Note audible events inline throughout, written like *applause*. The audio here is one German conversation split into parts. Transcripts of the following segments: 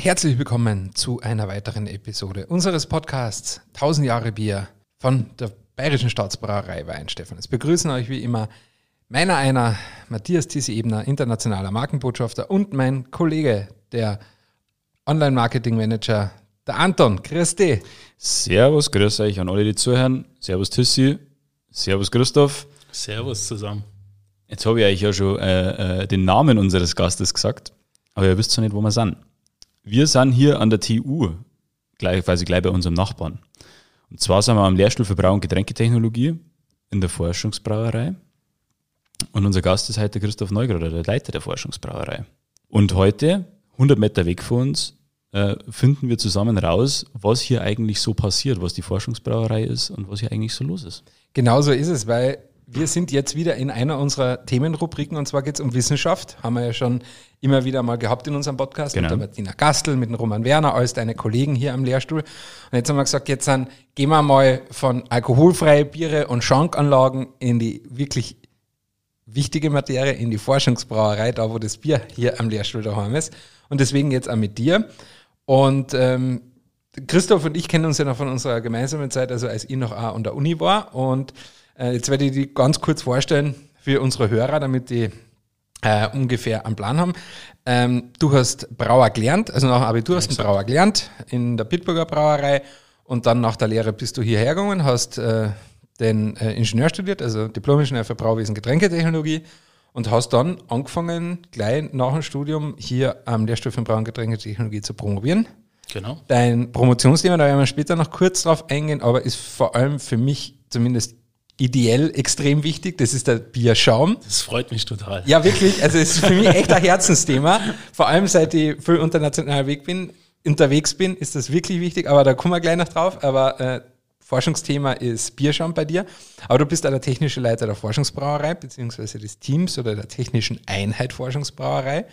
und herzlich willkommen zu einer weiteren Episode unseres Podcasts 1000 Jahre Bier von der Bayerischen Staatsbrauerei Weinstefan. Es begrüßen euch wie immer meiner einer, Matthias Tisi Ebner, internationaler Markenbotschafter und mein Kollege, der Online-Marketing-Manager, der Anton. Grüß dich. Servus, grüß euch an alle, die zuhören. Servus Tissi. Servus Christoph. Servus zusammen. Jetzt habe ich euch ja schon äh, äh, den Namen unseres Gastes gesagt, aber ihr wisst ja nicht, wo wir sind. Wir sind hier an der TU, gleich, quasi gleich bei unserem Nachbarn. Und zwar sind wir am Lehrstuhl für Brau- und Getränketechnologie in der Forschungsbrauerei. Und unser Gast ist heute Christoph Neugrader, der Leiter der Forschungsbrauerei. Und heute, 100 Meter weg von uns, äh, finden wir zusammen raus, was hier eigentlich so passiert, was die Forschungsbrauerei ist und was hier eigentlich so los ist. Genauso ist es, weil wir sind jetzt wieder in einer unserer Themenrubriken und zwar geht es um Wissenschaft. Haben wir ja schon immer wieder mal gehabt in unserem Podcast Genau. mit der Martina Gastel, mit dem Roman Werner, alles deine Kollegen hier am Lehrstuhl. Und jetzt haben wir gesagt, jetzt dann gehen wir mal von alkoholfreie Biere und Schankanlagen in die wirklich wichtige Materie, in die Forschungsbrauerei, da wo das Bier hier am Lehrstuhl daheim ist. Und deswegen jetzt auch mit dir. Und ähm, Christoph und ich kennen uns ja noch von unserer gemeinsamen Zeit, also als ich noch auch an der Uni war. Und äh, jetzt werde ich die ganz kurz vorstellen für unsere Hörer, damit die äh, ungefähr einen Plan haben. Ähm, du hast Brauer gelernt, also nach dem Abitur hast du einen Brauer gelernt in der Bitburger Brauerei und dann nach der Lehre bist du hierher gegangen, hast äh, den äh, Ingenieur studiert, also Diplom-Ingenieur für Brauwesen Getränketechnologie und hast dann angefangen, gleich nach dem Studium hier am Lehrstuhl für Brau- und Getränketechnologie zu promovieren. Genau. Dein Promotionsthema, da werden wir später noch kurz drauf eingehen, aber ist vor allem für mich zumindest ideell extrem wichtig. Das ist der Bierschaum. Das freut mich total. Ja, wirklich. Also es ist für mich echt ein Herzensthema. Vor allem seit ich viel international weg bin, unterwegs bin, ist das wirklich wichtig. Aber da kommen wir gleich noch drauf. Aber äh, Forschungsthema ist Bierschaum bei dir. Aber du bist auch der technische Leiter der Forschungsbrauerei, beziehungsweise des Teams oder der technischen Einheit Forschungsbrauerei.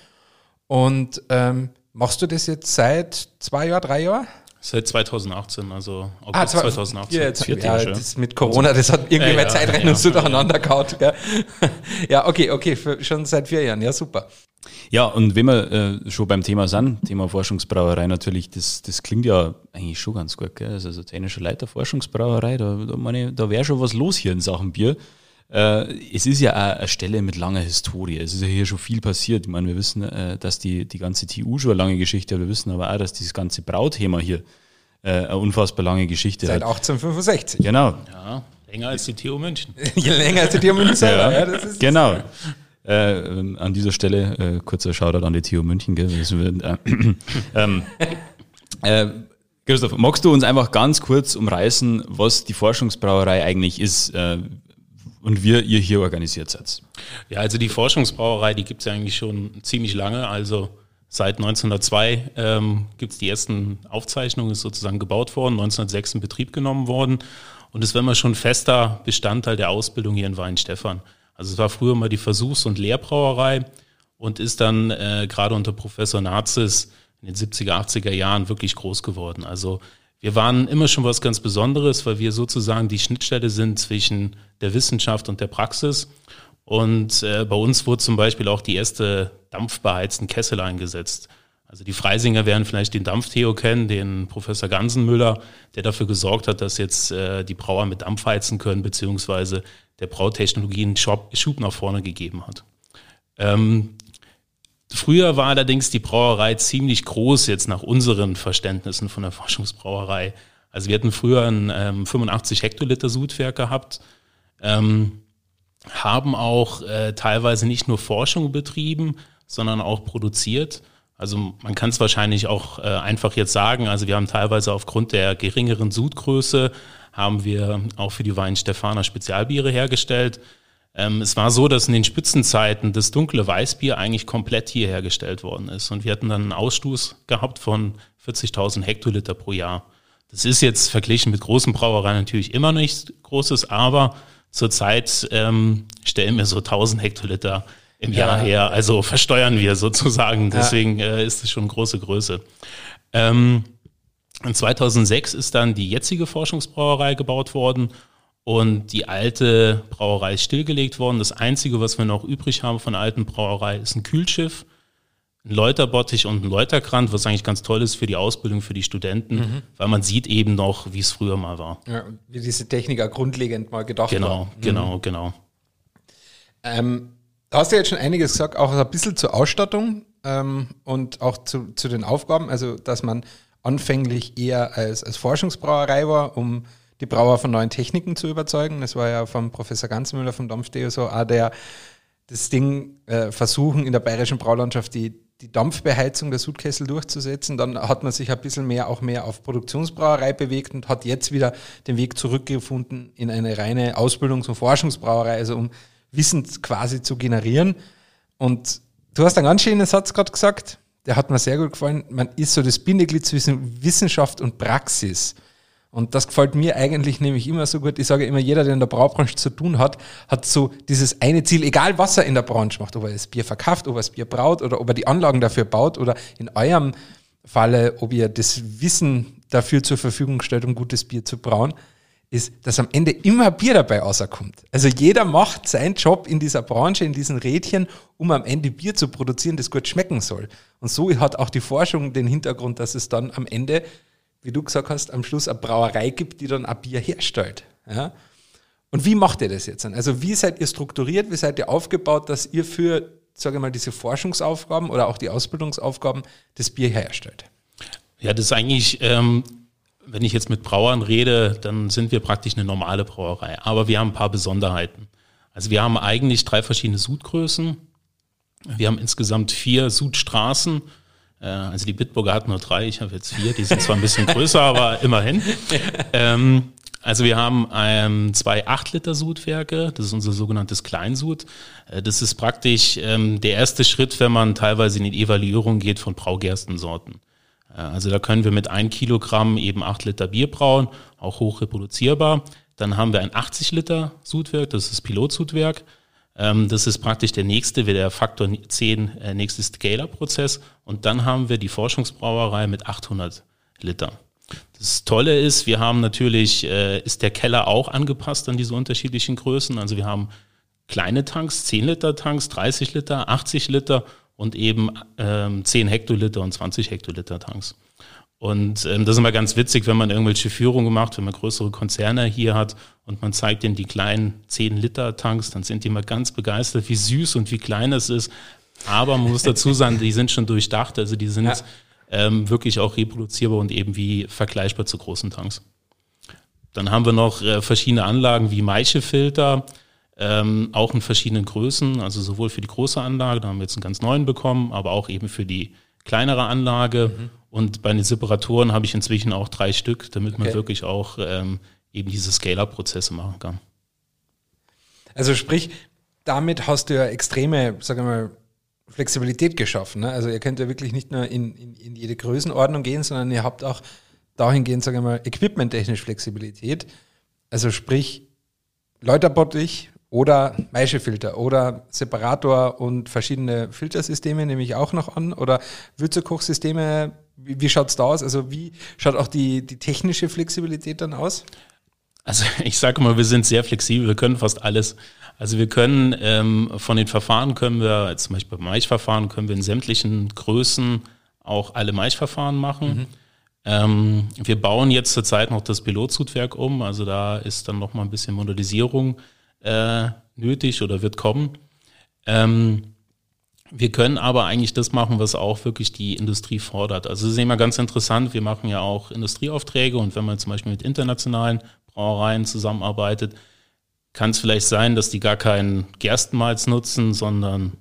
Und ähm, machst du das jetzt seit zwei Jahren, drei Jahren? Seit 2018, also August Ah, zwei- 2018. Ja, jetzt, vierte ja, das mit Corona, das hat irgendwie Ja, mein ja, Zeitrechnung ja. so durcheinander gehauen. Gell? *laughs* Ja, okay, okay, für, schon seit vier Jahren, ja super. Ja, und wenn wir äh, schon beim Thema sind, Thema Forschungsbrauerei natürlich, das, das klingt ja eigentlich schon ganz gut. Gell? Also, so technischer Leiter Forschungsbrauerei, da, da, meine, da wäre schon was los hier in Sachen Bier. Äh, es ist ja auch eine Stelle mit langer Historie. Es ist ja hier schon viel passiert. Ich meine, wir wissen, äh, dass die, die ganze TU schon eine lange Geschichte hat. Wir wissen aber auch, dass dieses ganze Brauthema hier äh, eine unfassbar lange Geschichte Seit hat. 1865. Genau, Ja, länger als die TU München. *laughs* Je länger als die München selber, ja, das ist Genau. Äh, ähm, an dieser Stelle äh, kurzer Shoutout an die TU München. Gell? Wird, äh, *clears throat* ähm, äh, Christoph, magst du uns einfach ganz kurz umreißen, was die Forschungsbrauerei eigentlich ist äh, und wie ihr hier organisiert seid? Ja, also die Forschungsbrauerei, die gibt es ja eigentlich schon ziemlich lange. Also seit 1902 ähm, gibt es die ersten Aufzeichnungen, ist sozusagen gebaut worden, 1906 in Betrieb genommen worden. Und es war immer schon fester Bestandteil der Ausbildung hier in Weinstefan. Also es war früher mal die Versuchs- und Lehrbrauerei und ist dann äh, gerade unter Professor Nazis in den 70er, 80er Jahren wirklich groß geworden. Also wir waren immer schon was ganz Besonderes, weil wir sozusagen die Schnittstelle sind zwischen der Wissenschaft und der Praxis. Und äh, bei uns wurde zum Beispiel auch die erste dampfbeheizten Kessel eingesetzt. Also die Freisinger werden vielleicht den Dampftheo kennen, den Professor Gansenmüller, der dafür gesorgt hat, dass jetzt äh, die Brauer mit Dampf heizen können, beziehungsweise der Brautechnologie einen Schub, nach vorne gegeben hat. Ähm, Früher war allerdings die Brauerei ziemlich groß, jetzt nach unseren Verständnissen von der Forschungsbrauerei. Also wir hatten früher ein ähm, 85 Hektoliter Sudwerk gehabt, ähm, haben auch äh, teilweise nicht nur Forschung betrieben, sondern auch produziert. Also man kann es wahrscheinlich auch äh, einfach jetzt sagen, also wir haben teilweise aufgrund der geringeren Sudgröße haben wir auch für die Wein Stefaner Spezialbiere hergestellt. Ähm, es war so, dass in den Spitzenzeiten das dunkle Weißbier eigentlich komplett hier hergestellt worden ist. Und wir hatten dann einen Ausstoß gehabt von 40.000 Hektoliter pro Jahr. Das ist jetzt verglichen mit großen Brauereien natürlich immer nichts Großes, aber zurzeit ähm, stellen wir so 1000 Hektoliter im Ja. Jahr her. Also versteuern wir sozusagen. Deswegen äh, ist es schon eine große Größe. Ähm, in 2006 ist dann die jetzige Forschungsbrauerei gebaut worden und die alte Brauerei ist stillgelegt worden. Das Einzige, was wir noch übrig haben von der alten Brauerei, ist ein Kühlschiff, ein Läuterbottich und ein Läuterkrant, was eigentlich ganz toll ist für die Ausbildung für die Studenten, mhm. weil man sieht eben noch, wie es früher mal war. Ja, wie diese Technik auch grundlegend mal gedacht genau, war. Genau, mhm. genau, genau. Ähm, da hast du jetzt schon einiges gesagt, auch ein bisschen zur Ausstattung ähm, und auch zu, zu den Aufgaben, also dass man anfänglich eher als, als Forschungsbrauerei war, um die Brauer von neuen Techniken zu überzeugen. Das war ja vom Professor Ganzmüller vom Dampfdeo so, auch der das Ding äh, versuchen, in der bayerischen Braulandschaft die, die Dampfbeheizung der Sudkessel durchzusetzen. Dann hat man sich ein bisschen mehr auch mehr auf Produktionsbrauerei bewegt und hat jetzt wieder den Weg zurückgefunden in eine reine Ausbildungs- und Forschungsbrauerei, also um Wissen quasi zu generieren. Und du hast einen ganz schönen Satz gerade gesagt, der hat mir sehr gut gefallen. Man ist so das Bindeglied zwischen Wissenschaft und Praxis. Und das gefällt mir eigentlich nämlich immer so gut. Ich sage immer, jeder, der in der Braubranche zu tun hat, hat so dieses eine Ziel, egal was er in der Branche macht, ob er das Bier verkauft, ob er das Bier braut oder ob er die Anlagen dafür baut oder in eurem Falle, ob ihr das Wissen dafür zur Verfügung stellt, um gutes Bier zu brauen, ist, dass am Ende immer Bier dabei rauskommt. Also jeder macht seinen Job in dieser Branche, in diesen Rädchen, um am Ende Bier zu produzieren, das gut schmecken soll. Und so hat auch die Forschung den Hintergrund, dass es dann am Ende, wie du gesagt hast, am Schluss eine Brauerei gibt, die dann ein Bier herstellt. Ja? Und wie macht ihr das jetzt? Also wie seid ihr strukturiert, wie seid ihr aufgebaut, dass ihr für, sage ich mal, diese Forschungsaufgaben oder auch die Ausbildungsaufgaben das Bier herstellt? Ja, das ist eigentlich ähm, wenn ich jetzt mit Brauern rede, dann sind wir praktisch eine normale Brauerei. Aber wir haben ein paar Besonderheiten. Also wir haben eigentlich drei verschiedene Sudgrößen. Wir haben insgesamt vier Sudstraßen. Äh, also die Bitburger hat nur drei, ich habe jetzt vier. Die sind zwar ein bisschen größer, aber immerhin. Ähm, also wir haben ähm, zwei 8-Liter-Sudwerke, das ist unser sogenanntes Kleinsud. Äh, das ist praktisch ähm, der erste Schritt, wenn man teilweise in die Evaluierung geht von Braugerstensorten. Äh, also da können wir mit ein Kilogramm eben acht Liter Bier brauen, auch hoch reproduzierbar. Dann haben wir ein 80 Liter Sudwerk, das ist das Pilotsudwerk. Ähm, das ist praktisch der nächste, wie der Faktor 10 äh, nächste Scaler-Prozess. Und dann haben wir die Forschungsbrauerei mit 800 Liter. Das Tolle ist, wir haben natürlich, äh, ist der Keller auch angepasst an diese unterschiedlichen Größen. Also wir haben kleine Tanks, 10 Liter Tanks, 30 Liter, 80 Liter und eben ähm, 10 Hektoliter und 20 Hektoliter Tanks. Und ähm, das ist immer ganz witzig, wenn man irgendwelche Führungen macht, wenn man größere Konzerne hier hat und man zeigt ihnen die kleinen 10-Liter-Tanks, dann sind die immer ganz begeistert, wie süß und wie klein es ist. Aber man muss dazu sagen, die sind schon durchdacht, also die sind ja. ähm, wirklich auch reproduzierbar und eben wie vergleichbar zu großen Tanks. Dann haben wir noch äh, verschiedene Anlagen wie Maischefilter, ähm, auch in verschiedenen Größen, also sowohl für die große Anlage, da haben wir jetzt einen ganz neuen bekommen, aber auch eben für die kleinere Anlage. Mhm. Und bei den Separatoren habe ich inzwischen auch drei Stück, damit okay. man wirklich auch ähm, eben diese Scale-Up-Prozesse machen kann. Also sprich, damit hast du ja extreme, sagen wir mal, Flexibilität geschaffen. Ne? Also ihr könnt ja wirklich nicht nur in, in, in jede Größenordnung gehen, sondern ihr habt auch dahingehend, sagen wir mal, equipmenttechnisch Flexibilität. Also sprich, Läuterbottich oder Maischefilter oder Separator und verschiedene Filtersysteme nehme ich auch noch an oder Würzekochsysteme. Wie, wie schaut es da aus? Also wie schaut auch die, die technische Flexibilität dann aus? Also *laughs* ich sage mal, wir sind sehr flexibel, wir können fast alles. Also wir können ähm, von den Verfahren können wir, zum Beispiel beim Maischverfahren, können wir in sämtlichen Größen auch alle Maischverfahren machen. Mhm. Ähm, wir bauen jetzt zurzeit noch das Pilotzutwerk um, also da ist dann noch mal ein bisschen Modellisierung äh, nötig oder wird kommen. Ähm, wir können aber eigentlich das machen, was auch wirklich die Industrie fordert. Also das ist immer ganz interessant. Wir machen ja auch Industrieaufträge und wenn man zum Beispiel mit internationalen Brauereien zusammenarbeitet, kann es vielleicht sein, dass die gar keinen Gerstenmalz nutzen, sondern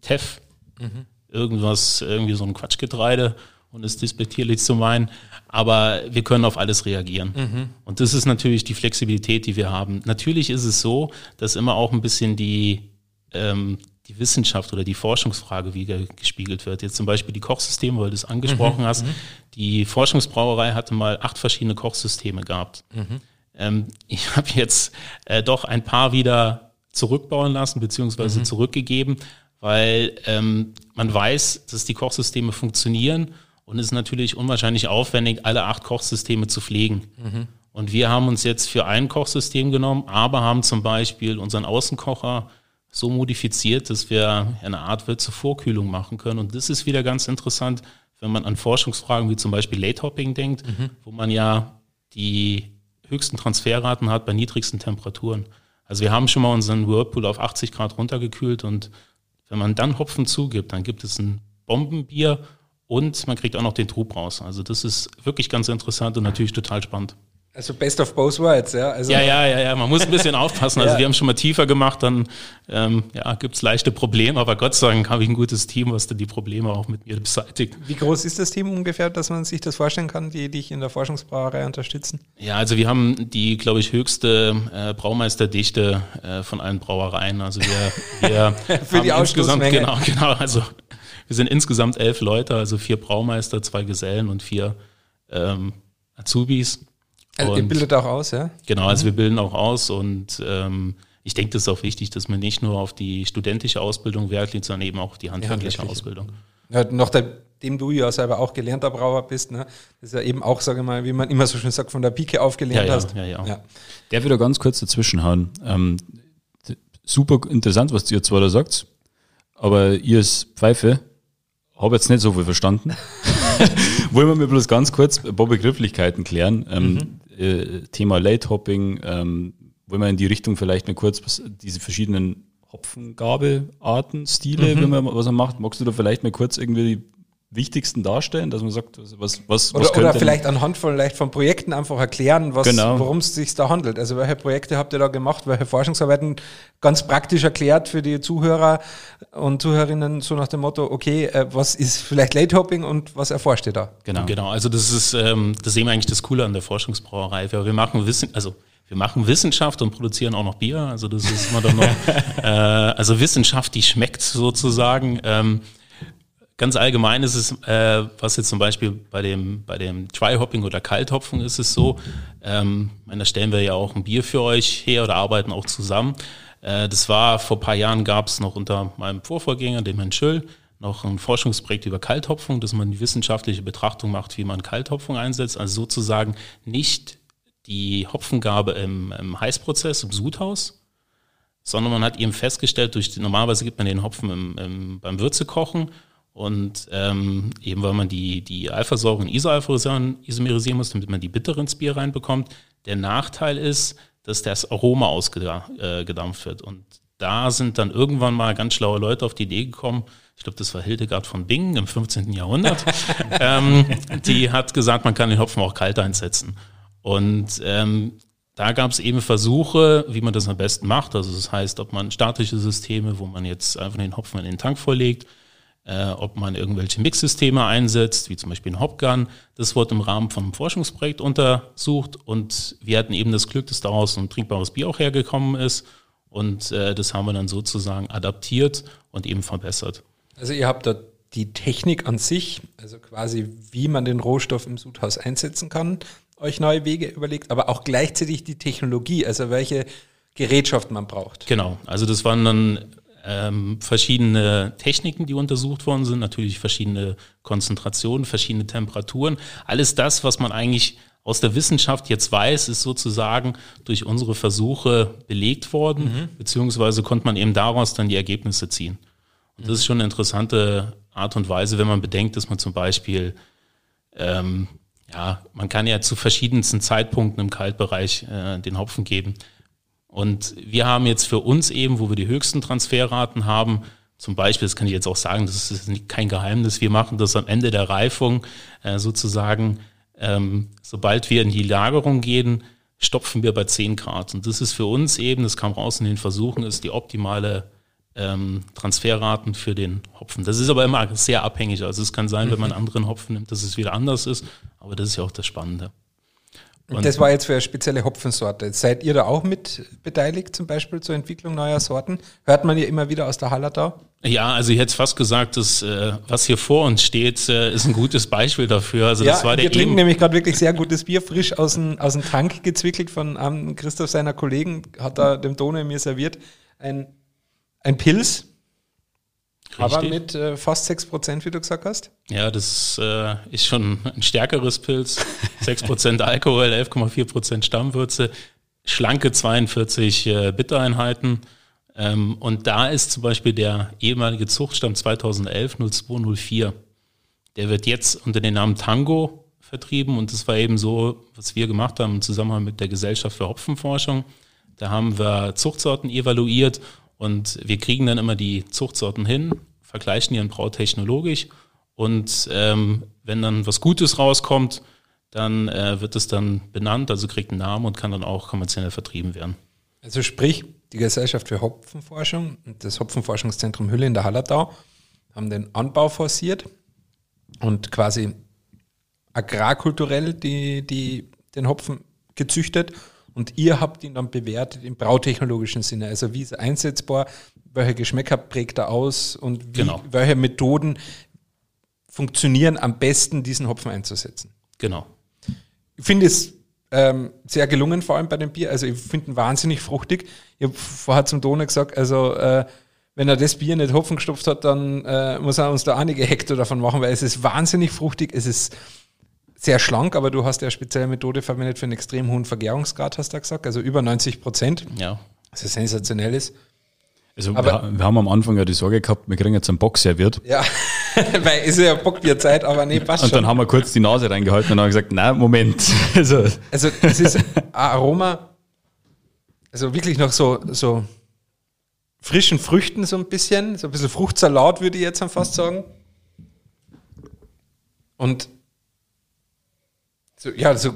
Teff. Mhm. Irgendwas, irgendwie so ein Quatschgetreide und es despektierlich zu meinen. Aber wir können auf alles reagieren. Mhm. Und das ist natürlich die Flexibilität, die wir haben. Natürlich ist es so, dass immer auch ein bisschen die, ähm, die Wissenschaft oder die Forschungsfrage wieder gespiegelt wird. Jetzt zum Beispiel die Kochsysteme, weil du es angesprochen mhm. hast. Mhm. Die Forschungsbrauerei hatte mal acht verschiedene Kochsysteme gehabt. Mhm. Ähm, ich *laughs* habe jetzt äh, doch ein paar wieder zurückbauen lassen, beziehungsweise mhm. zurückgegeben, weil ähm, man weiß, dass die Kochsysteme funktionieren und es ist natürlich unwahrscheinlich aufwendig, alle acht Kochsysteme zu pflegen. Mhm. Und wir haben uns jetzt für ein Kochsystem genommen, aber haben zum Beispiel unseren Außenkocher so modifiziert, dass wir eine Art Würze Vorkühlung machen können. Und das ist wieder ganz interessant, wenn man an Forschungsfragen wie zum Beispiel Late Hopping denkt, mhm. wo man ja die höchsten Transferraten hat bei niedrigsten Temperaturen. Also wir haben schon mal unseren Whirlpool auf 80 Grad runtergekühlt und wenn man dann Hopfen zugibt, dann gibt es ein Bombenbier und man kriegt auch noch den Trub raus. Also das ist wirklich ganz interessant und natürlich total spannend. Also best of both worlds, ja. Also ja, ja, ja, ja. Man muss ein bisschen aufpassen. Also ja. wir haben schon mal tiefer gemacht, dann ähm, ja, gibt es leichte Probleme, aber Gott sei Dank habe ich ein gutes Team, was dann die Probleme auch mit mir beseitigt. Wie groß ist das Team ungefähr, dass man sich das vorstellen kann, die dich in der Forschungsbrauerei unterstützen? Ja, also wir haben die, glaube ich, höchste äh, Braumeisterdichte äh, von allen Brauereien. Also wir, wir *laughs* Für die insgesamt, genau, genau, also wir sind insgesamt elf Leute, also vier Braumeister, zwei Gesellen und vier ähm, Azubis. Also und ihr bildet auch aus, ja? Genau, also mhm. wir bilden auch aus und ähm, ich denke, das ist auch wichtig, dass man nicht nur auf die studentische Ausbildung Wert legt, sondern eben auch die handwerkliche ja, Ausbildung. Ja, noch dem du ja selber auch gelernter Brauer bist, ne? das ist ja eben auch, sage ich mal, wie man immer so schön sagt, von der Pike aufgelernt ja, hast. Ja, ja, ja. Der wieder ganz kurz dazwischenhauen. Ähm, super interessant, was ihr zwar da sagt, aber ihr als Pfeife habe jetzt nicht so viel verstanden. *laughs* *laughs* Wollen wir mir bloß ganz kurz ein paar Begrifflichkeiten klären. Ähm, mhm. Äh, Thema Late Hopping, ähm, wollen wir in die Richtung vielleicht mal kurz diese verschiedenen Hopfengabearten, Stile, mhm. wenn man was man macht. Magst du da vielleicht mal kurz irgendwie die wichtigsten darstellen, dass man sagt, was, was, was Oder, oder vielleicht anhand von, vielleicht von Projekten einfach erklären, was, genau. worum es sich da handelt. Also welche Projekte habt ihr da gemacht, welche Forschungsarbeiten ganz praktisch erklärt für die Zuhörer und Zuhörerinnen, so nach dem Motto, okay, äh, was ist vielleicht Late Hopping und was erforscht ihr da? Genau, genau. Also das ist, ähm, das sehen wir eigentlich das Coole an der Forschungsbrauerei. Wir, wir machen Wissen, also wir machen Wissenschaft und produzieren auch noch Bier. Also das ist immer doch noch, *laughs* äh, also Wissenschaft, die schmeckt sozusagen. Ähm, Ganz allgemein ist es, äh, was jetzt zum Beispiel bei dem, bei dem Dry-Hopping oder Kalthopfen ist es so, ähm, da stellen wir ja auch ein Bier für euch her oder arbeiten auch zusammen. Äh, das war, vor paar Jahren gab es noch unter meinem Vorvorgänger, dem Herrn Schüll, noch ein Forschungsprojekt über Kalthopfung, dass man die wissenschaftliche Betrachtung macht, wie man Kalthopfung einsetzt. Also sozusagen nicht die Hopfengabe im, im Heißprozess, im Sudhaus, sondern man hat eben festgestellt, durch die, normalerweise gibt man den Hopfen im, im, beim Würzekochen und ähm, eben weil man die, die Alphasäure und Isoalpha isomerisieren muss, damit man die bitteren ins Bier reinbekommt. Der Nachteil ist, dass das Aroma ausgedampft wird. Und da sind dann irgendwann mal ganz schlaue Leute auf die Idee gekommen, ich glaube, das war Hildegard von Bingen im 15. Jahrhundert, *laughs* ähm, die hat gesagt, man kann den Hopfen auch kalt einsetzen. Und ähm, da gab es eben Versuche, wie man das am besten macht. Also das heißt, ob man statische Systeme, wo man jetzt einfach den Hopfen in den Tank vorlegt, äh, ob man irgendwelche Mixsysteme einsetzt, wie zum Beispiel ein Hopgun. Das wurde im Rahmen von einem Forschungsprojekt untersucht und wir hatten eben das Glück, dass daraus ein trinkbares Bier auch hergekommen ist und äh, das haben wir dann sozusagen adaptiert und eben verbessert. Also ihr habt da die Technik an sich, also quasi wie man den Rohstoff im Sudhaus einsetzen kann, euch neue Wege überlegt, aber auch gleichzeitig die Technologie, also welche Gerätschaften man braucht. Genau, also das waren dann ähm, verschiedene Techniken, die untersucht worden sind, natürlich verschiedene Konzentrationen, verschiedene Temperaturen. Alles das, was man eigentlich aus der Wissenschaft jetzt weiß, ist sozusagen durch unsere Versuche belegt worden, mhm. beziehungsweise konnte man eben daraus dann die Ergebnisse ziehen. Und das ist schon eine interessante Art und Weise, wenn man bedenkt, dass man zum Beispiel, ähm, ja, man kann ja zu verschiedensten Zeitpunkten im Kaltbereich äh, den Hopfen geben. Und wir haben jetzt für uns eben, wo wir die höchsten Transferraten haben, zum Beispiel, das kann ich jetzt auch sagen, das ist kein Geheimnis, wir machen das am Ende der Reifung äh, sozusagen, ähm, sobald wir in die Lagerung gehen, stopfen wir bei 10 Grad. Und das ist für uns eben, das kam raus in den Versuchen, ist die optimale ähm, Transferraten für den Hopfen. Das ist aber immer sehr abhängig. Also es kann sein, wenn man mhm. anderen Hopfen nimmt, dass es wieder anders ist, aber das ist ja auch das Spannende. Und das war jetzt für eine spezielle Hopfensorte. Seid ihr da auch mit beteiligt, zum Beispiel zur Entwicklung neuer Sorten? Hört man ja immer wieder aus der Halle da? Ja, also ich hätte fast gesagt, dass äh, was hier vor uns steht, äh, ist ein gutes Beispiel dafür. Also ja, das war der wir trinken nämlich gerade wirklich sehr gutes Bier, frisch aus dem, aus dem Tank gezwickelt von um, Christoph seiner Kollegen, hat da dem Dono mir serviert. Ein, ein Pilz, Richtig. Aber mit äh, fast 6%, wie du gesagt hast? Ja, das äh, ist schon ein stärkeres Pilz. 6% Alkohol, 11,4% Stammwürze, schlanke 42 äh, Bittereinheiten. Ähm, und da ist zum Beispiel der ehemalige Zuchtstamm 2011 0204. Der wird jetzt unter dem Namen Tango vertrieben und das war eben so, was wir gemacht haben im Zusammenhang mit der Gesellschaft für Hopfenforschung. Da haben wir Zuchtsorten evaluiert und wir kriegen dann immer die Zuchtsorten hin, vergleichen die an brautechnologisch und ähm, wenn dann was Gutes rauskommt, dann äh, wird es dann benannt, also kriegt einen Namen und kann dann auch kommerziell vertrieben werden. Also sprich, die Gesellschaft für Hopfenforschung und das Hopfenforschungszentrum Hülle in der Hallertau haben den Anbau forciert und quasi agrarkulturell die, die, den Hopfen gezüchtet und ihr habt ihn dann bewertet im brautechnologischen Sinne. Also wie ist er einsetzbar, welche Geschmäcker prägt er aus und wie, Genau. welche Methoden funktionieren am besten, diesen Hopfen einzusetzen. Genau. Ich finde es ähm, sehr gelungen, vor allem bei dem Bier. Also ich finde ihn wahnsinnig fruchtig. Ich habe vorher zum Donner gesagt, also äh, wenn er das Bier nicht Hopfen gestopft hat, dann äh, muss er uns da einige Hektar davon machen, weil es ist wahnsinnig fruchtig, es ist sehr schlank, aber du hast ja spezielle Methode verwendet für einen extrem hohen Vergärungsgrad, hast du ja gesagt, also über 90 Prozent, Ja. was ja sensationell ist. Also Aber- wir, haben am Anfang ja die Sorge gehabt, wir kriegen jetzt einen Bock serviert. Ja, *laughs* weil es ist ja Bockbierzeit, aber nee, passt Und schon. dann haben wir kurz die Nase reingehalten und haben gesagt, nein, Moment. *laughs* Also, Also es ist ein Aroma, also wirklich noch so, so frischen Früchten so ein bisschen, so ein bisschen Fruchtsalat würde ich jetzt fast sagen. Und so, ja, so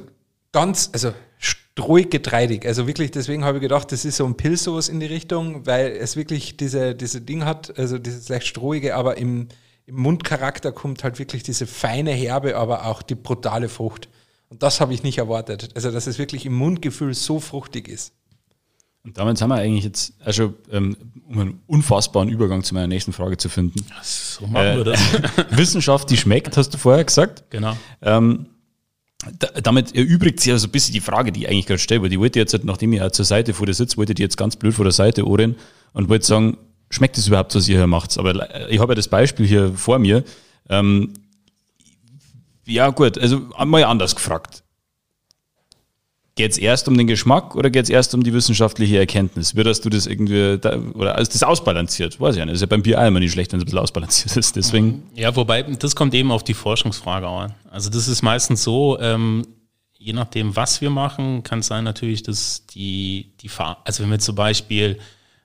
ganz, also strohig getreidig. Also wirklich, deswegen habe ich gedacht, das ist so ein Pilzsoße in die Richtung, weil es wirklich diese, diese Ding hat, also dieses leicht strohige, aber im, im Mundcharakter kommt halt wirklich diese feine Herbe, aber auch die brutale Frucht. Und das habe ich nicht erwartet. Also, dass es wirklich im Mundgefühl so fruchtig ist. und damit haben wir eigentlich jetzt schon, ähm, um einen unfassbaren Übergang zu meiner nächsten Frage zu finden. So machen wir Äh, das. *laughs* Wissenschaft, die schmeckt, hast du vorher gesagt. genau. Ähm, damit erübrigt sich also ein bisschen die Frage, die ich eigentlich gerade stelle, weil die wollte jetzt, nachdem ich zur Seite vor der sitze, wollte die jetzt ganz blöd vor der Seite ohren und wollte sagen, schmeckt es überhaupt, was ihr hier macht? Aber äh, ich habe ja das Beispiel hier vor mir. Ähm, ja gut, also einmal anders gefragt. Geht es erst um den Geschmack oder geht es erst um die wissenschaftliche Erkenntnis? Würdest du das irgendwie, da, oder ist das ausbalanciert? Weiß ich nicht. Ist ja beim Bier immer nicht schlecht, wenn es ein bisschen ausbalanciert ist. Deswegen, Ja, wobei, das kommt eben auf die Forschungsfrage an. Also das ist meistens so, ähm, je nachdem, was wir machen, kann es sein natürlich, dass die, die Fahr also wenn wir zum Beispiel,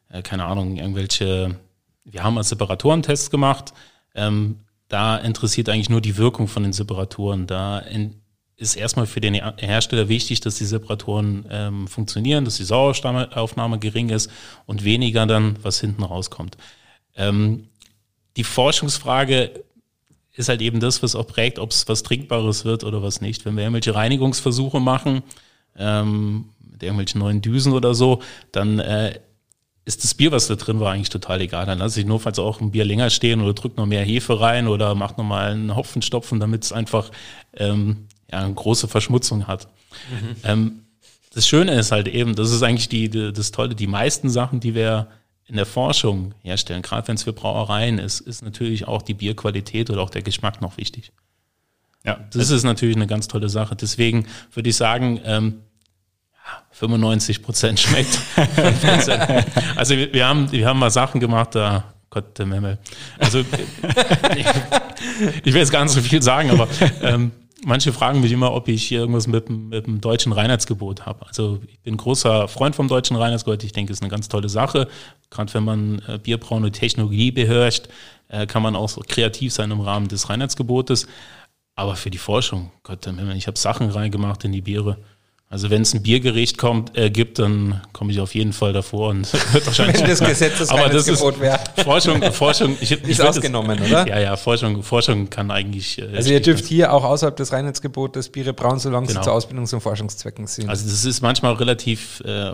äh, keine Ahnung, irgendwelche, wir haben mal Separatorentests gemacht, ähm, da interessiert eigentlich nur die Wirkung von den Separatoren. Da in, ist erstmal für den Hersteller wichtig, dass die Separatoren ähm, funktionieren, dass die Sauerstoffaufnahme gering ist und weniger dann, was hinten rauskommt. Ähm, die Forschungsfrage ist halt eben das, was auch prägt, ob es was Trinkbares wird oder was nicht. Wenn wir irgendwelche Reinigungsversuche machen, ähm, mit irgendwelchen neuen Düsen oder so, dann äh, ist das Bier, was da drin war, eigentlich total egal. Dann lasse ich notfalls auch ein Bier länger stehen oder drücke noch mehr Hefe rein oder mache nochmal einen Hopfenstopfen, damit es einfach ähm, ja, eine große Verschmutzung hat. Ähm, das Schöne ist halt eben, das ist eigentlich die, die, das Tolle, die meisten Sachen, die wir in der Forschung herstellen, gerade wenn es für Brauereien ist, ist natürlich auch die Bierqualität oder auch der Geschmack noch wichtig. ja, Das ist natürlich eine ganz tolle Sache. Deswegen würde ich sagen, ähm, ja, 95 Prozent schmeckt. *laughs* also wir, wir, haben, wir haben mal Sachen gemacht, da Gott der Memmel. Also ich, *laughs* ich will jetzt gar nicht so viel sagen, aber ähm, manche fragen mich immer, ob ich hier irgendwas mit, dem- mit dem deutschen Reinheitsgebot habe. Also ich bin großer Freund vom deutschen Reinheitsgebot. Ich denke, es ist eine ganz tolle Sache. Gerade wenn man äh, Bierbrauen und Technologie beherrscht, äh, kann man auch so kreativ sein im Rahmen des Reinheitsgebotes. Aber für die Forschung, Gott, ich habe Sachen reingemacht in die Biere. Also wenn es ein Biergericht kommt, äh, gibt, dann komme ich auf jeden Fall davor und *laughs* wird wahrscheinlich. Wenn das Aber das ist Gesetzesreinheitsgebot wäre. Forschung, Forschung. Ich, ich Ist ausgenommen, oder? Ja, ja, Forschung, Forschung kann eigentlich. äh, Also ihr dürft hier auch außerhalb des Reinheitsgebotes Biere brauen, solange Genau. sie zu Ausbildungs- und Forschungszwecken sind. Also das ist manchmal relativ, äh,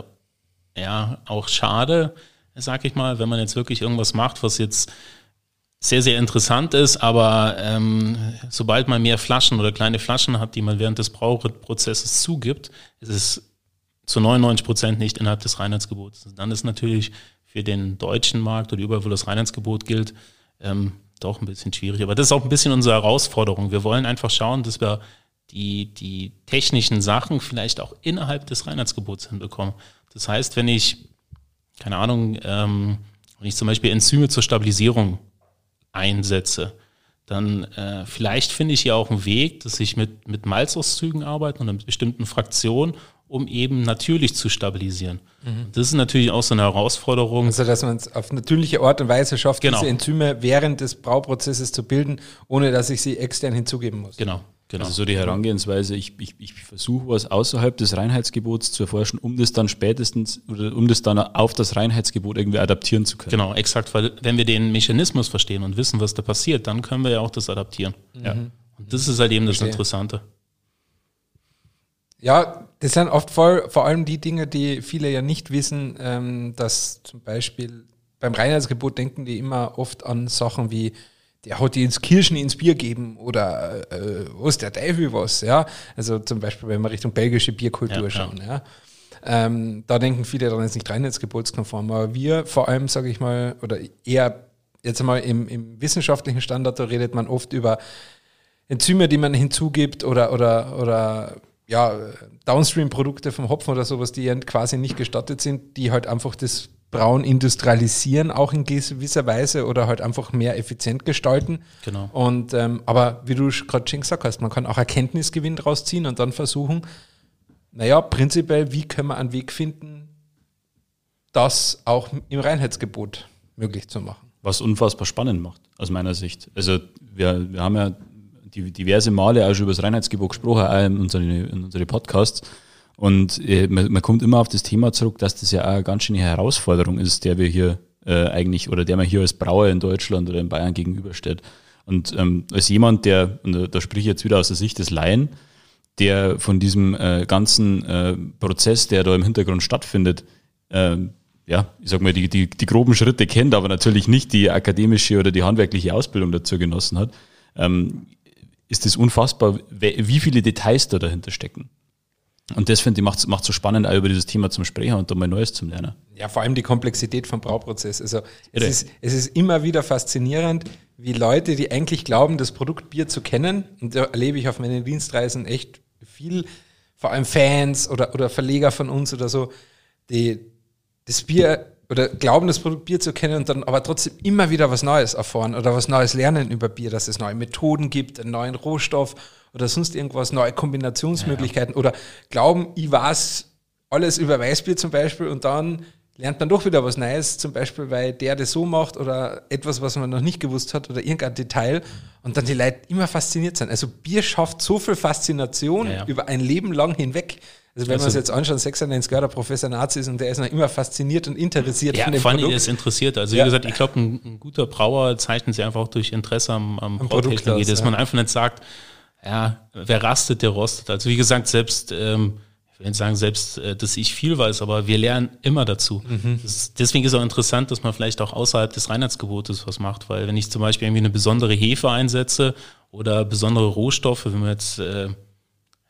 ja, auch schade, sag ich mal, wenn man jetzt wirklich irgendwas macht, was jetzt sehr, sehr interessant ist, aber ähm, sobald man mehr Flaschen oder kleine Flaschen hat, die man während des Brauprozesses zugibt, ist es zu 99 Prozent nicht innerhalb des Reinheitsgebots. Dann ist natürlich für den deutschen Markt oder überall, wo das Reinheitsgebot gilt, ähm, doch ein bisschen schwierig. Aber das ist auch ein bisschen unsere Herausforderung. Wir wollen einfach schauen, dass wir die, die technischen Sachen vielleicht auch innerhalb des Reinheitsgebots hinbekommen. Das heißt, wenn ich, keine Ahnung, ähm, wenn ich zum Beispiel Enzyme zur Stabilisierung einsetze, dann äh, vielleicht finde ich ja auch einen Weg, dass ich mit, mit Malzauszügen arbeite und mit bestimmten Fraktionen, um eben natürlich zu stabilisieren. Mhm. Das ist natürlich auch so eine Herausforderung. Also, dass man es auf natürliche Art und Weise schafft, Genau. diese Enzyme während des Brauprozesses zu bilden, ohne dass ich sie extern hinzugeben muss. Genau, genau. Also so die Herangehensweise, ich, ich, ich versuche was außerhalb des Reinheitsgebots zu erforschen, um das dann spätestens oder um das dann auf das Reinheitsgebot irgendwie adaptieren zu können. Genau, exakt, weil wenn wir den Mechanismus verstehen und wissen, was da passiert, dann können wir ja auch das adaptieren. Ja. Und das ist halt eben das Verstehe. Interessante. Ja, das sind oft voll, vor allem die Dinge, die viele ja nicht wissen, ähm, dass zum Beispiel beim Reinheitsgebot denken die immer oft an Sachen wie, der hat die ins Kirschen ins Bier geben oder äh, was der Teufel was, ja. Also zum Beispiel, wenn wir Richtung belgische Bierkultur Ja, schauen, ja. Ähm, da denken viele daran, ist nicht reinheitsgebotskonform. Aber wir vor allem, sage ich mal, oder eher jetzt einmal im, im wissenschaftlichen Standard, da redet man oft über Enzyme, die man hinzugibt oder, oder, oder ja, Downstream-Produkte vom Hopfen oder sowas, die quasi nicht gestattet sind, die halt einfach das Brauen industrialisieren, auch in gewisser Weise oder halt einfach mehr effizient gestalten. Genau. Und ähm, aber wie du gerade schon gesagt hast, man kann auch Erkenntnisgewinn draus ziehen und dann versuchen, naja, prinzipiell, wie können wir einen Weg finden, das auch im Reinheitsgebot möglich zu machen. Was unfassbar spannend macht, aus meiner Sicht. Also wir, wir haben ja die, diverse Male auch schon über das Reinheitsgebot gesprochen, auch in unsere, in unsere Podcasts. Und äh, man, man kommt immer auf das Thema zurück, dass das ja auch eine ganz schöne Herausforderung ist, der wir hier äh, eigentlich oder der man hier als Brauer in Deutschland oder in Bayern gegenübersteht. Und ähm, als jemand, der, und da- da spreche ich jetzt wieder aus der Sicht des Laien, der von diesem äh, ganzen äh, Prozess, der da im Hintergrund stattfindet, ähm, ja, ich sag mal, die, die, die groben Schritte kennt, aber natürlich nicht die akademische oder die handwerkliche Ausbildung dazu genossen hat, ähm, ist es unfassbar, wie viele Details da dahinter stecken. Und das finde ich macht macht so spannend, auch über dieses Thema zum Sprechen und da mal Neues zum Lernen. Ja, vor allem die Komplexität vom Brauprozess. Also es ist, es ist immer wieder faszinierend, wie Leute, die eigentlich glauben, das Produkt Bier zu kennen, und da erlebe ich auf meinen Dienstreisen echt viel, vor allem Fans oder, oder Verleger von uns oder so, die das Bier oder glauben, das Produkt Bier zu kennen und dann aber trotzdem immer wieder was Neues erfahren oder was Neues lernen über Bier, dass es neue Methoden gibt, einen neuen Rohstoff oder sonst irgendwas, neue Kombinationsmöglichkeiten oder glauben, ich weiß alles über Weißbier zum Beispiel und dann lernt man doch wieder was Neues, zum Beispiel, weil der das so macht oder etwas, was man noch nicht gewusst hat oder irgendein Detail und dann die Leute immer fasziniert sind. Also Bier schafft so viel Faszination Ja, ja. über ein Leben lang hinweg. Also wenn Also- wir uns jetzt anschauen, 96 Jahre Professor Nazi ist und der ist noch immer fasziniert und interessiert Ja, von dem vor allem Produkt. ist interessiert. Also wie Ja. gesagt, ich glaube, ein, ein guter Brauer zeichnet sich einfach auch durch Interesse am, am, Am Produkt aus, dass ja. man einfach nicht sagt, ja, wer rastet, der rostet. Also wie gesagt, selbst, ähm, ich will nicht sagen selbst, äh, dass ich viel weiß, aber wir lernen immer dazu. Mhm. Ist, deswegen ist auch interessant, dass man vielleicht auch außerhalb des Reinheitsgebotes was macht, weil wenn ich zum Beispiel irgendwie eine besondere Hefe einsetze oder besondere Rohstoffe, wenn man jetzt äh,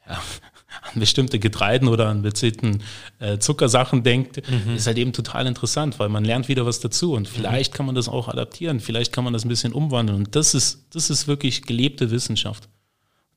ja, an bestimmte Getreiden oder an bestimmten äh, Zuckersachen denkt, ist halt eben total interessant, weil man lernt wieder was dazu und vielleicht kann man das auch adaptieren, vielleicht kann man das ein bisschen umwandeln und das ist, das ist wirklich gelebte Wissenschaft.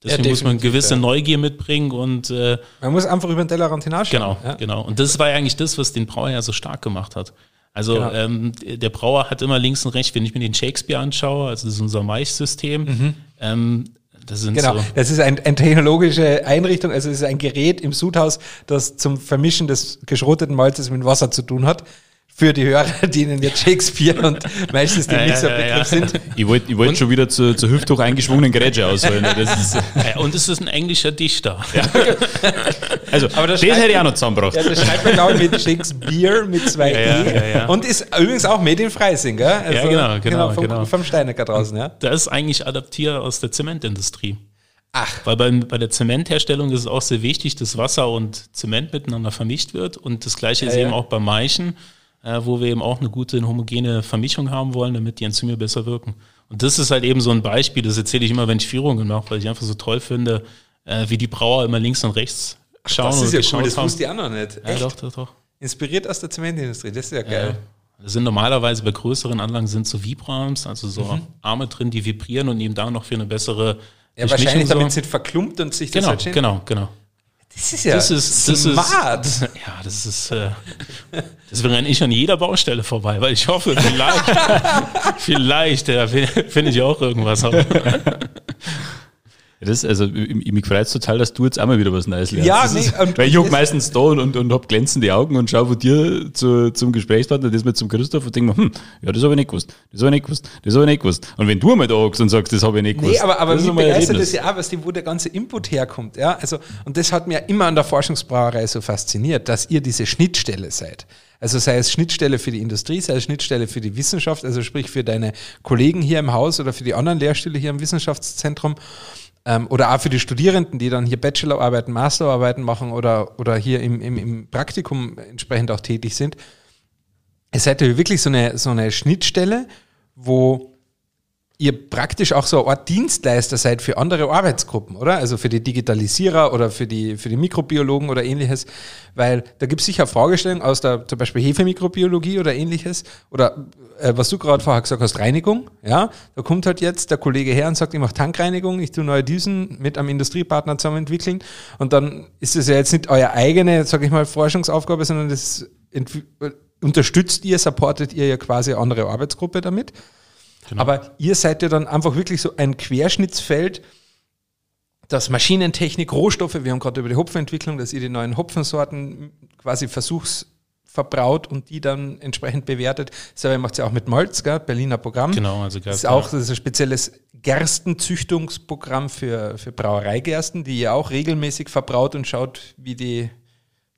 Deswegen muss man gewisse ja. Neugier mitbringen und äh, Man muss einfach über den Tellerrand hinausschauen. Genau, Ja. genau. Und das war ja eigentlich das, was den Brauer ja so stark gemacht hat. Also Genau. ähm, der Brauer hat immer links und rechts, wenn ich mir den Shakespeare anschaue, also das ist unser Maichsystem, ähm, das sind. Genau, so. das ist ein, eine technologische Einrichtung, also es ist ein Gerät im Sudhaus, das zum Vermischen des geschroteten Malzes mit Wasser zu tun hat. Für die Hörer, *laughs* denen jetzt Shakespeare und meistens die Ja, nicht so ja, ja, Begriff ja. sind. Ich wollte ich wollt schon wieder zur, zur hüfthoch eingeschwungenen Grätsche ausholen. Das ist, Ja, und es ist ein englischer Dichter. also, Aber das, das hätte ich schreibt- auch noch zusammengebracht. Ja, das schreibt man, glaube ich, mit Shakespeare mit zwei Ja, ja, E. ja, ja. Und ist übrigens auch made in Freising, gell? Also, genau, genau, vom, genau. Vom Steinecker draußen, ja. Das ist eigentlich adaptiert aus der Zementindustrie. Ach. Weil beim, bei der Zementherstellung ist es auch sehr wichtig, dass Wasser und Zement miteinander vermischt wird. Und das gleiche ist Ja, eben ja. auch beim Maichen, äh, wo wir eben auch eine gute homogene Vermischung haben wollen, damit die Enzyme besser wirken. Und das ist halt eben so ein Beispiel, das erzähle ich immer, wenn ich Führungen mache, weil ich einfach so toll finde, äh, wie die Brauer immer links und rechts schauen Das ist ja cool, das haben. wusste auch noch nicht. Ja, Echt? doch, doch, doch. Inspiriert aus der Zementindustrie, das ist ja Ja. geil. Das sind normalerweise bei größeren Anlagen sind so Vibrams, also so Arme drin, die vibrieren und eben da noch für eine bessere Ja, wahrscheinlich, damit sorgen. nicht verklumpt und sich das Genau, halt genau, genau. Das ist ja Das ist, das smart. Ist, ja, das ist, äh, das renne ich an jeder Baustelle vorbei, weil ich hoffe, vielleicht, *laughs* vielleicht ja, finde ich auch irgendwas. *laughs* *laughs* Das, also, ich, mich freut total, dass du jetzt auch mal wieder was Neues lernst. Ja, Das nee, ist, und- weil ich hock das- meistens da und, und, und hab glänzende Augen und schau von dir zu, zum Gesprächspartner, das mit zum Christoph und denk mir, hm, ja, das habe ich nicht gewusst, das habe ich nicht gewusst, das habe ich nicht gewusst. Und wenn du einmal da hockst und sagst, das habe ich nicht gewusst, Nee, aber, aber mich einmal begeistert das ja auch, was die, wo der ganze Input herkommt. Ja? Also, und das hat mir immer an der Forschungsbrauerei so fasziniert, dass ihr diese Schnittstelle seid. Also sei es Schnittstelle für die Industrie, sei es Schnittstelle für die Wissenschaft, also sprich für deine Kollegen hier im Haus oder für die anderen Lehrstühle hier im Wissenschaftszentrum ähm, oder auch für die Studierenden, die dann hier Bachelorarbeiten, Masterarbeiten machen oder, oder hier im, im, im Praktikum entsprechend auch tätig sind. Seid ja wirklich so eine, so eine Schnittstelle, wo ihr praktisch auch so eine Art Dienstleister seid für andere Arbeitsgruppen, oder? Also für die Digitalisierer oder für die, für die Mikrobiologen oder ähnliches. Weil da gibt es sicher Fragestellungen aus der zum Beispiel Hefemikrobiologie oder ähnliches. Oder äh, was du gerade vorher gesagt hast, Reinigung. Ja, da kommt halt jetzt der Kollege her und sagt, ich mache Tankreinigung, ich tue neue Düsen mit einem Industriepartner zusammen entwickeln. Und dann ist es ja jetzt nicht euer eigene, sage ich mal, Forschungsaufgabe, sondern das äh, unterstützt ihr, supportet ihr ja quasi eine andere Arbeitsgruppe damit. Aber ihr seid ja dann einfach wirklich so ein Querschnittsfeld, das Maschinentechnik, Rohstoffe, wir haben gerade über die Hopfenentwicklung, dass ihr die neuen Hopfensorten quasi versuchsverbraut und die dann entsprechend bewertet. Selber macht ihr auch mit Malz, gell? Berliner Programm. genau, also Das ist auch das ist ein spezielles Gerstenzüchtungsprogramm für, für Brauereigersten, die ihr auch regelmäßig verbraut und schaut, wie die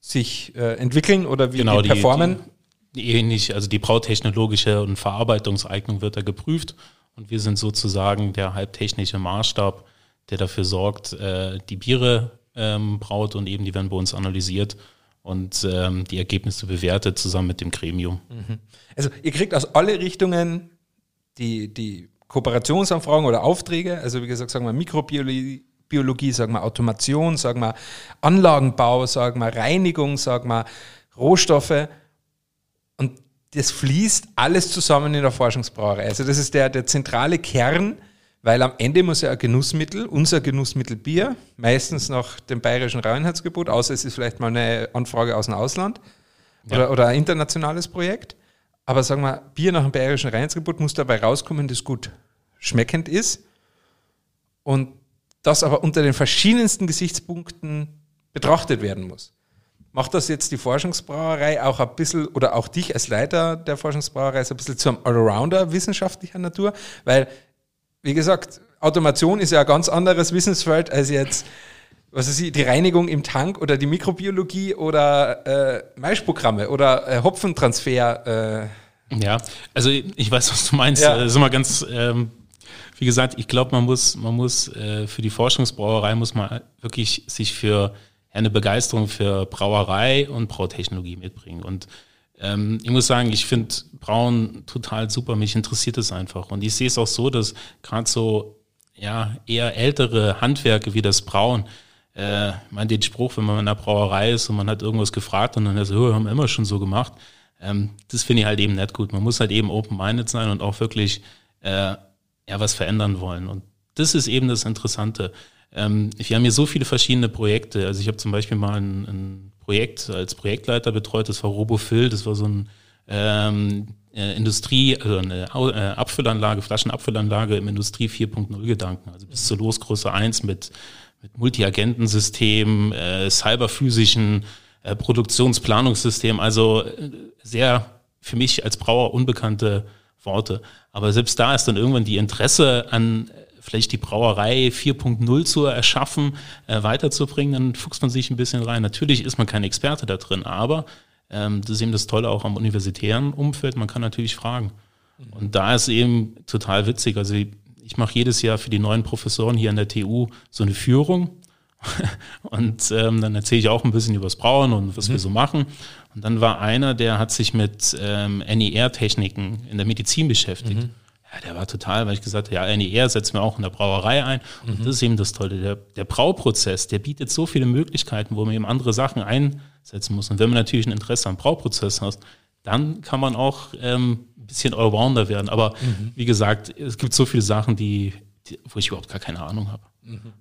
sich äh, entwickeln oder wie genau, die performen. Die ähnlich, also die brautechnologische und Verarbeitungseignung wird da geprüft. Und wir sind sozusagen der halbtechnische Maßstab, der dafür sorgt, äh, die Biere ähm, braut und eben die werden bei uns analysiert und ähm, die Ergebnisse bewertet zusammen mit dem Gremium. Also ihr kriegt aus alle Richtungen die, die Kooperationsanfragen oder Aufträge, also wie gesagt, sagen wir Mikrobiologie, Biologie, sagen wir Automation, sagen wir Anlagenbau, sagen wir Reinigung, sagen wir Rohstoffe und das fließt alles zusammen in der Forschungsbrauerei. Also das ist der, der zentrale Kern, weil am Ende muss ja ein Genussmittel, unser Genussmittel Bier, meistens nach dem bayerischen Reinheitsgebot, außer es ist vielleicht mal eine Anfrage aus dem Ausland oder, oder ein internationales Projekt. Aber sagen wir, Bier nach dem bayerischen Reinheitsgebot muss dabei rauskommen, das gut schmeckend ist und das aber unter den verschiedensten Gesichtspunkten betrachtet werden muss. Macht das jetzt die Forschungsbrauerei auch ein bisschen oder auch dich als Leiter der Forschungsbrauerei so ein bisschen zum Allrounder wissenschaftlicher Natur? Weil, wie gesagt, Automation ist ja ein ganz anderes Wissensfeld als jetzt, was ich, die Reinigung im Tank oder die Mikrobiologie oder äh, Maischprogramme oder äh, Hopfentransfer. Äh, Ja, also ich weiß, was du meinst. Ja. Das ist immer ganz, ähm, wie gesagt, ich glaube, man muss, man muss äh, für die Forschungsbrauerei muss man wirklich sich für eine Begeisterung für Brauerei und Brautechnologie mitbringen. Und ähm, ich muss sagen, ich finde Brauen total super. Mich interessiert es einfach. Und ich sehe es auch so, dass gerade so ja eher ältere Handwerke wie das Brauen, äh, meine den Spruch, wenn man in einer Brauerei ist und man hat irgendwas gefragt und dann ist "Oh, haben wir immer schon so gemacht. Ähm, das finde ich halt eben nicht gut. Man muss halt eben open-minded sein und auch wirklich äh, ja was verändern wollen. Und das ist eben das Interessante. Ähm, wir haben hier so viele verschiedene Projekte. Also ich habe zum Beispiel mal ein, ein Projekt als Projektleiter betreut, das war Robofill, das war so ein ähm, äh, Industrie, also eine äh, Abfüllanlage, Flaschenabfüllanlage im Industrie 4.0 Gedanken, also bis zur Losgröße 1 mit, mit Multiagentensystem, äh, cyberphysischen äh, Produktionsplanungssystem, also äh, sehr für mich als Brauer unbekannte Worte. Aber selbst da ist dann irgendwann die Interesse an äh, vielleicht die Brauerei 4.0 zu erschaffen, äh, weiterzubringen, dann fuchst man sich ein bisschen rein. Natürlich ist man kein Experte da drin, aber ähm, das ist eben das Tolle auch am universitären Umfeld, man kann natürlich fragen. Und da ist eben total witzig. Also ich, ich mache jedes Jahr für die neuen Professoren hier an der TU so eine Führung. *laughs* Und ähm, dann erzähle ich auch ein bisschen über das Brauen und was wir so machen. Und dann war einer, der hat sich mit ähm, NER-Techniken in der Medizin beschäftigt. Ja, der war total, weil ich gesagt habe, ja, NER setzen wir auch in der Brauerei ein. Und das ist eben das Tolle. Der, der Brauprozess, der bietet so viele Möglichkeiten, wo man eben andere Sachen einsetzen muss. Und wenn man natürlich ein Interesse am Brauprozess hat, dann kann man auch ähm, ein bisschen Allrounder werden. Aber wie gesagt, es gibt so viele Sachen, die, die, wo ich überhaupt gar keine Ahnung habe.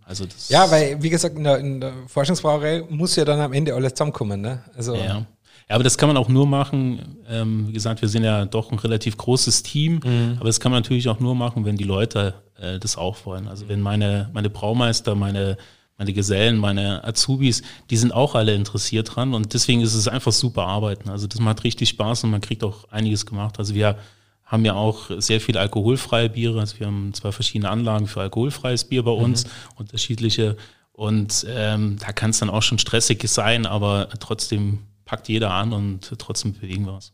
Also ja, weil, wie gesagt, in der, in der Forschungsbrauerei muss ja dann am Ende alles zusammenkommen. Ne? Also, ja. Ja, aber das kann man auch nur machen. Ähm, wie gesagt, wir sind ja doch ein relativ großes Team, mhm. aber das kann man natürlich auch nur machen, wenn die Leute äh, das auch wollen. Also wenn meine, meine Braumeister, meine, meine Gesellen, meine Azubis, die sind auch alle interessiert dran und deswegen ist es einfach super arbeiten. Also das macht richtig Spaß und man kriegt auch einiges gemacht. Also wir haben ja auch sehr viel alkoholfreie Biere. Also wir haben zwei verschiedene Anlagen für alkoholfreies Bier bei uns, mhm. unterschiedliche. Und ähm, da kann es dann auch schon stressig sein, aber trotzdem packt jeder an und trotzdem bewegen wir uns.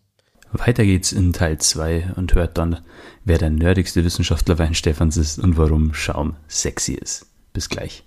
Weiter geht's in Teil 2 und hört dann, wer der nerdigste Wissenschaftler Wein Stefans ist und warum Schaum sexy ist. Bis gleich.